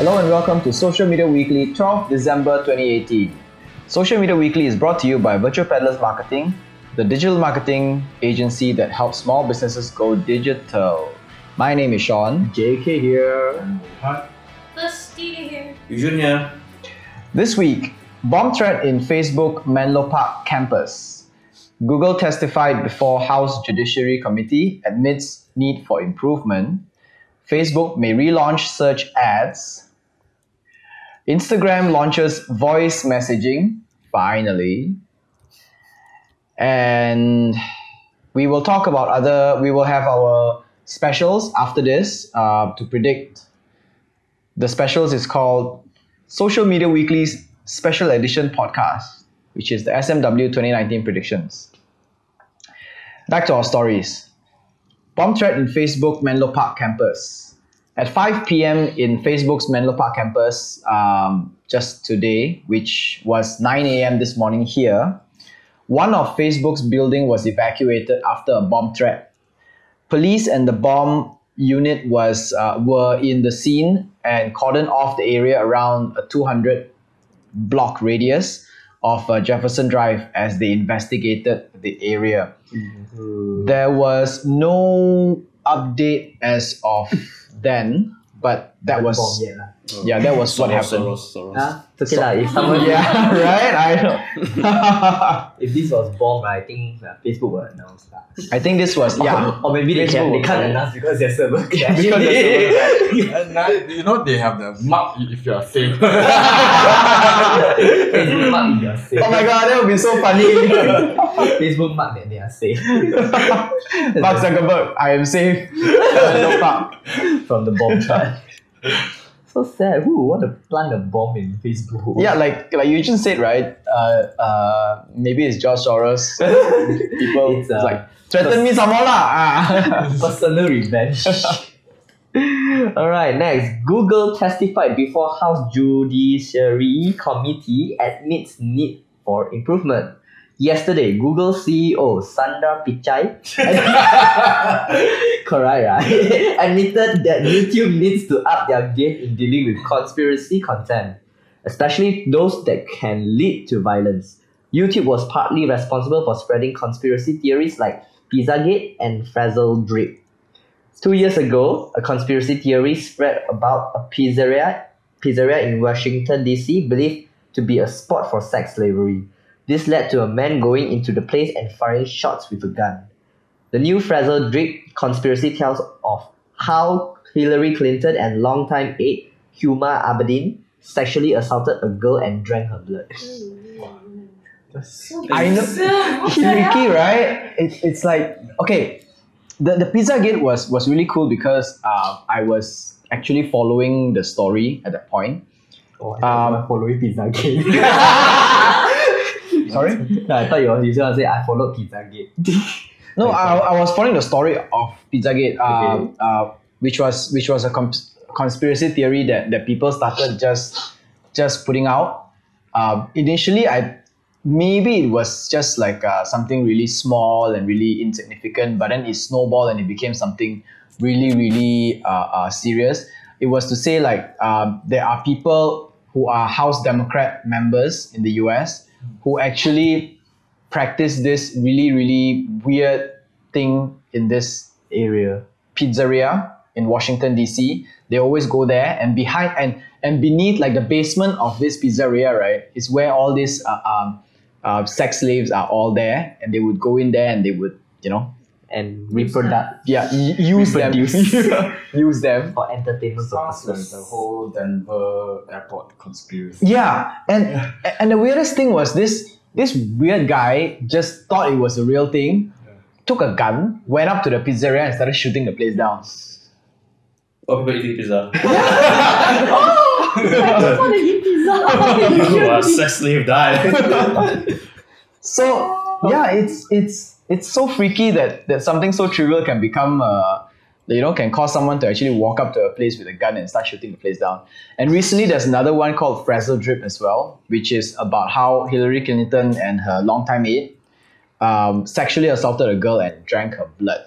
Hello and welcome to Social Media Weekly, 12 December 2018. Social Media Weekly is brought to you by Virtual Peddlers Marketing, the digital marketing agency that helps small businesses go digital. My name is Sean. JK here. First Stevie here. Yujun here. This week, bomb threat in Facebook Menlo Park campus. Google testified before House Judiciary Committee admits need for improvement. Facebook may relaunch search ads. Instagram launches voice messaging, finally. And we will talk about other, we will have our specials after this uh, to predict. The specials is called Social Media Weekly's special edition podcast, which is the SMW 2019 predictions. Back to our stories. Bomb threat in Facebook Menlo Park campus. At 5 p.m. in Facebook's Menlo Park campus, um, just today, which was 9 a.m. this morning here, one of Facebook's building was evacuated after a bomb threat. Police and the bomb unit was uh, were in the scene and cordoned off the area around a 200 block radius of uh, Jefferson Drive as they investigated the area. There was no update as of then, but that was yet. Yeah, that was what happened. Soros, Soros. Huh? It's okay lah. If someone Yeah, right. I know. if this was bomb, right, I think uh, Facebook will announce lah. I think this was yeah. or maybe they can they Facebook can't announce because their server crashed. Because their server And now, you know they have the mark if you are safe. Facebook mark if you are safe. Oh my god, that would be so funny. Facebook mark that they are safe Mark Zuckerberg, I am safe. no problem. from the bomb threat. So sad. Who want to plant a bomb in Facebook? Yeah, like like you just said, right? Uh, uh, maybe it's George Soros. People It's, it's, uh, like threaten me some more lah. Ah. Personal revenge. Alright, next. Google testified before House Judiciary Committee admits need for improvement. Yesterday, Google CEO Sundar Pichai correct, right? admitted that YouTube needs to up their game in dealing with conspiracy content, especially those that can lead to violence. YouTube was partly responsible for spreading conspiracy theories like Pizzagate and Frazzle Drip. Two years ago, a conspiracy theory spread about a pizzeria, pizzeria in Washington D.C. believed to be a spot for sex slavery. This led to a man going into the place and firing shots with a gun. The new Frazzle Drip conspiracy tells of how Hillary Clinton and longtime aide Huma Abedin sexually assaulted a girl and drank her blood. I know. Tricky, right? It, it's like okay, the the Pizza Gate was was really cool because uh, I was actually following the story at that point. Oh, Um, following Pizzagate. Sorry. no, I thought you were, were going to say I followed Pizzagate. No, I, I was following the story of Pizzagate, uh, Okay. uh, which was which was a cons- conspiracy theory that, that people started just just putting out. Uh, initially, I maybe it was just like uh, something really small and really insignificant, but then it snowballed and it became something really really uh, uh, serious. It was to say like um, there are people who are House Democrat members in the U.S. who actually practice this really really weird thing in this Area. pizzeria in Washington DC. They always go there and behind and and beneath like the basement of this pizzeria, right, is where all these uh, um, uh, sex slaves are all there, and they would go in there and they would you know And reproduct yeah y- use them use them. for entertainment Sounds like purposes. the whole Denver airport conspiracy. Yeah, and and the weirdest thing was this this weird guy just thought it was a real thing. Took a gun, went up to the pizzeria and started shooting the place down. Oh, people eating pizza. Oh! I just want to eat pizza. a sex slave died. So yeah, it's it's it's so freaky that that something so trivial can become uh, you know can cause someone to actually walk up to a place with a gun and start shooting the place down. And recently, there's another one called Frazzle Drip as well, which is about how Hillary Clinton and her longtime aide um, sexually assaulted a girl and drank her blood.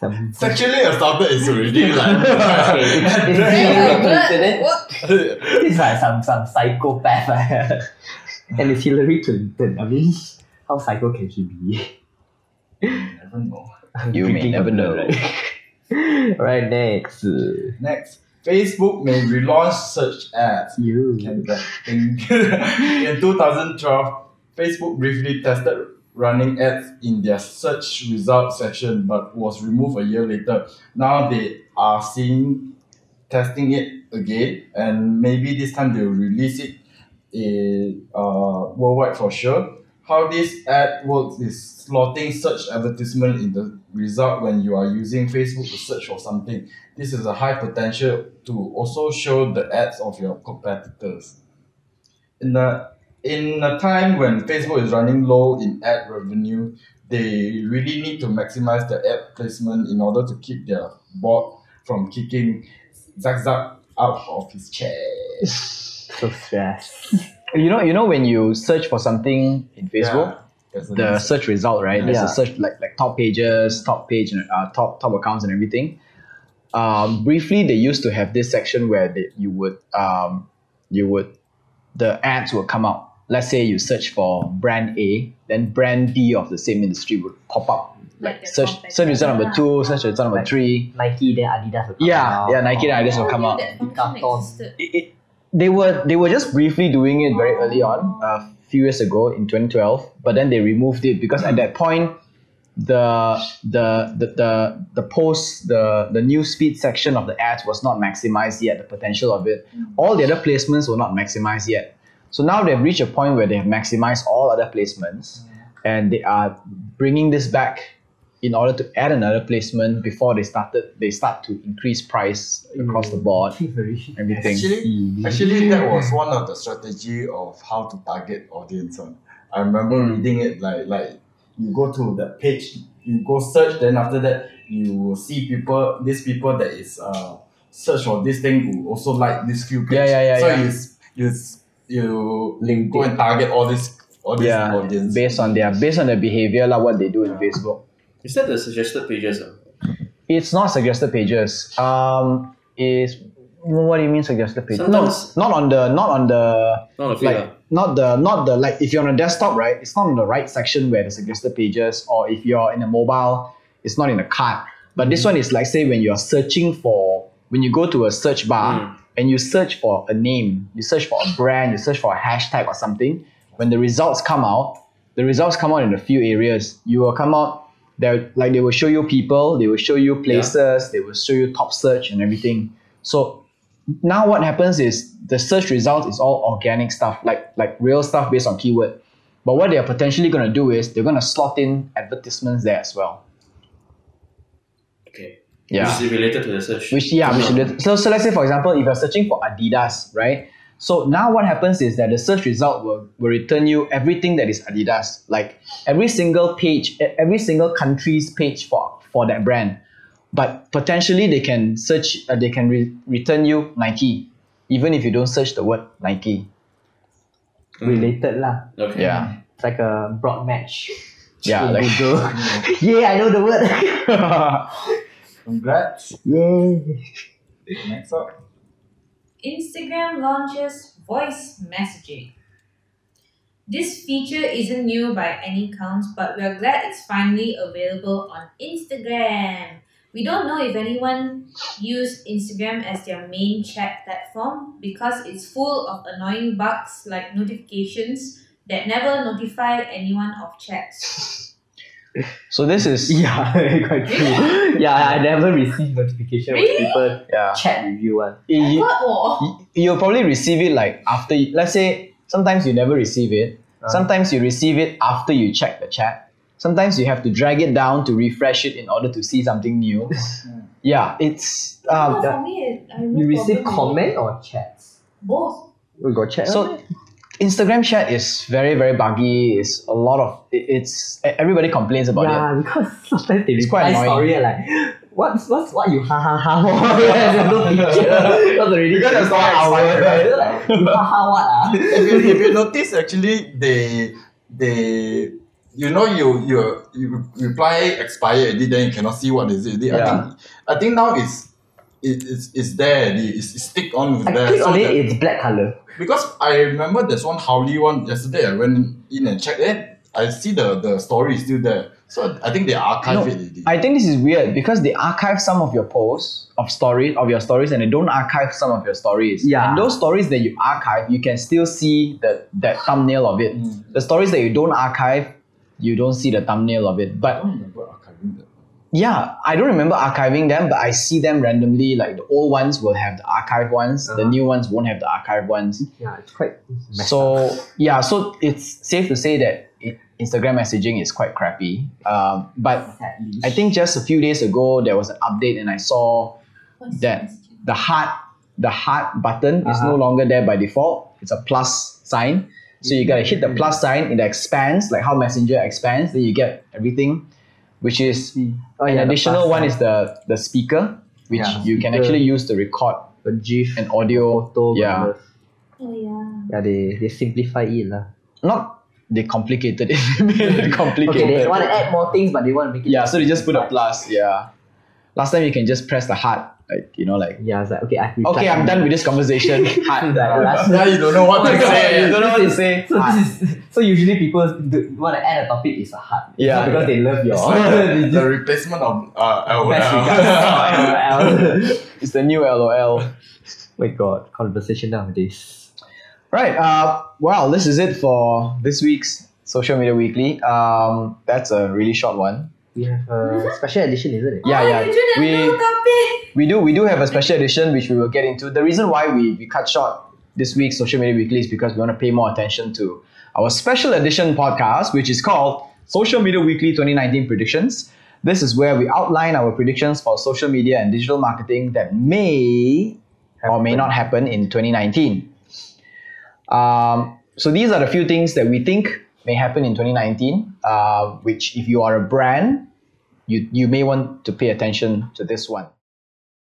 Some Sexually assaulted is already like. Okay, it's- it's- Yeah, it's- but it's- what? It's like some some psychopath. and it's Hillary Clinton. I mean, how psycho can she be? Never know. You may never know. Right? right next. Next, Facebook may relaunch search ads. You. Can that thing. in 2012, Facebook briefly tested running ads in their search result section but was removed a year later. Now they are seeing testing it again and maybe this time they'll release it in, uh, worldwide for sure. How this ad works is slotting search advertisement in the result when you are using Facebook to search for something. This is a high potential to also show the ads of your competitors. In a, in a time when Facebook is running low in ad revenue, they really need to maximize the ad placement in order to keep their bot from kicking Zack Zack out of his chair. So stressed. You know, you know when you search for something in Facebook, There's a the reason. search result, right? There's a search like like top pages, top page, and uh, top top accounts and everything. Um, briefly, they used to have this section where they, you would um, you would the ads would come out. Let's say you search for brand A, then brand B of the same industry would pop up. Like the Search search result number lah. two, search result number Like- three. Nike, then Adidas will come Yeah, out. yeah, Nike, then Adidas will come out. That function it, it, they were they were just briefly doing it very early on a few years ago in 2012 but then they removed it because at that point the the the the, the post the the news feed section of the ads was not maximized yet the potential of it. All the other placements were not maximized yet. So now they've reached a point where they have maximized all other placements and they are bringing this back in order to add another placement before they started they start to increase price across the board everything Actually, actually, that was one of the strategy of how to target audience. one. I remember Mm. reading it like like you go to the page, you go search, then after that you will see people, these people that is uh search for this thing who also like this few page. Yeah, yeah, yeah, So yeah. you s- you you Link go and target all this all this yeah audience. based on their based on their behavior like what they do in facebook Is that the suggested pages? it's not suggested pages um is what do you mean suggested pages Sometimes- no not on the not on the Not few. like not the not the like if you're on a desktop right it's not on the right section where the suggested pages or if you're in a mobile it's not in the card but this one is like say when you're searching for when you go to a search bar Mm. and you search for a name you search for a brand you search for a hashtag or something when the results come out the results come out in a few areas you will come out there like they will show you people they will show you places they will show you top search and everything so now what happens is the search result is all organic stuff like like real stuff based on keyword but what they're potentially going to do is they're going to slot in advertisements there as well Okay. Yeah. Which is related to the search. which yeah which is- so so let's say for example if you're searching for adidas right so now what happens is that the search result will, will return you everything that is adidas like every single page every single country's page for for that brand but potentially they can search uh, they can re- return you nike even if you don't search the word nike Related lah. Okay. yeah It's like a broad match. Yeah, like- Google. yeah, I know the word. Congrats. Yay. Next up. Instagram launches voice messaging. This feature isn't new by any count, but we are glad it's finally available on Instagram. We don't know if anyone used Instagram as their main chat platform because it's full of annoying bugs like notifications that never notify anyone of chats. So this is Yeah, quite true. Yeah, I never received notification when Really? people yeah chat with you. One. You- God, oh. you'll probably receive it like after you, let's say sometimes you never receive it Uh. sometimes you receive it after you check the chat sometimes you have to drag it down to refresh it in order to see something new yeah it's No, um, for me, it- I You receive problem with comment or chats? Both. We got chat. so instagram chat is very very buggy it's a lot of it, it's everybody complains about it yeah, because sometimes they It's quite reply annoying. story like, what's what's what you ha ha ha? There's no picture. That's already Because there's no one hour. right? Like, you ha ha what ah? if you if you notice actually they they you know you you you reply expire already, then you cannot see what is it. already. I think I think now it's it, it's, it's there. already. It's, it's stick on with I there. click So on it, that- it's black color. because I remember there's one Howley one yesterday. I went in and checked it. I see the the story is still there. So I think they archive No, it. already. I think this is weird because they archive some of your posts of stories of your stories and they don't archive some of your stories. Yeah. And those stories that you archive, you can still see the that thumbnail of it. Mm. The stories that you don't archive, you don't see the thumbnail of it. I But don't remember archiving that. Yeah, I don't remember archiving them, but I see them randomly. Like the old ones will have the archive ones, the Uh-huh. new ones won't have the archive ones. Yeah, it's quite messed So up. yeah, so it's safe to say that i- Instagram messaging is quite crappy. Um, but I think just a few days ago there was an update and I saw What's that the heart the heart button is Uh-huh. no longer there by default. It's a plus sign. So you gotta hit the plus sign, it expands, like how Messenger expands, then you get everything. Which is Oh, an yeah, the additional plus one is the the speaker, which Yeah, you can speaker. actually use to record a GIF, an audio. photo, yeah. whatever. Oh yeah. Yeah, they, they simplify it. lah. Not they complicated it. they it complicated. Okay, they want to add more things, but they want to make it. yeah, so they just put a plus. Yeah. Last time you can just press the heart, like you know, like Yeah, I was like, okay, I've okay, I'm done with this conversation. Heart. Like, last- Now you don't know what to say. you don't know what to say. So this is so usually people do, want to add a topic is a heart. Yeah. not because they love your. It's like the, the replacement of uh, Best LOL. It's the new LOL. My God, conversation nowadays. Right. Uh, well, this is it for this week's Social Media Weekly. Um, that's a really short one. We have a special edition, isn't it? Yeah, oh, yeah. You didn't We- know topic. We do we do have a special edition which we will get into. The reason why we, we cut short this week's Social Media Weekly is because we want to pay more attention to our special edition podcast, which is called Social Media Weekly 2019 Predictions. This is where we outline our predictions for social media and digital marketing that may or may not happen in 2019. Um, so these are the few things that we think may happen in 2019, uh, which if you are a brand, you, you may want to pay attention to this one.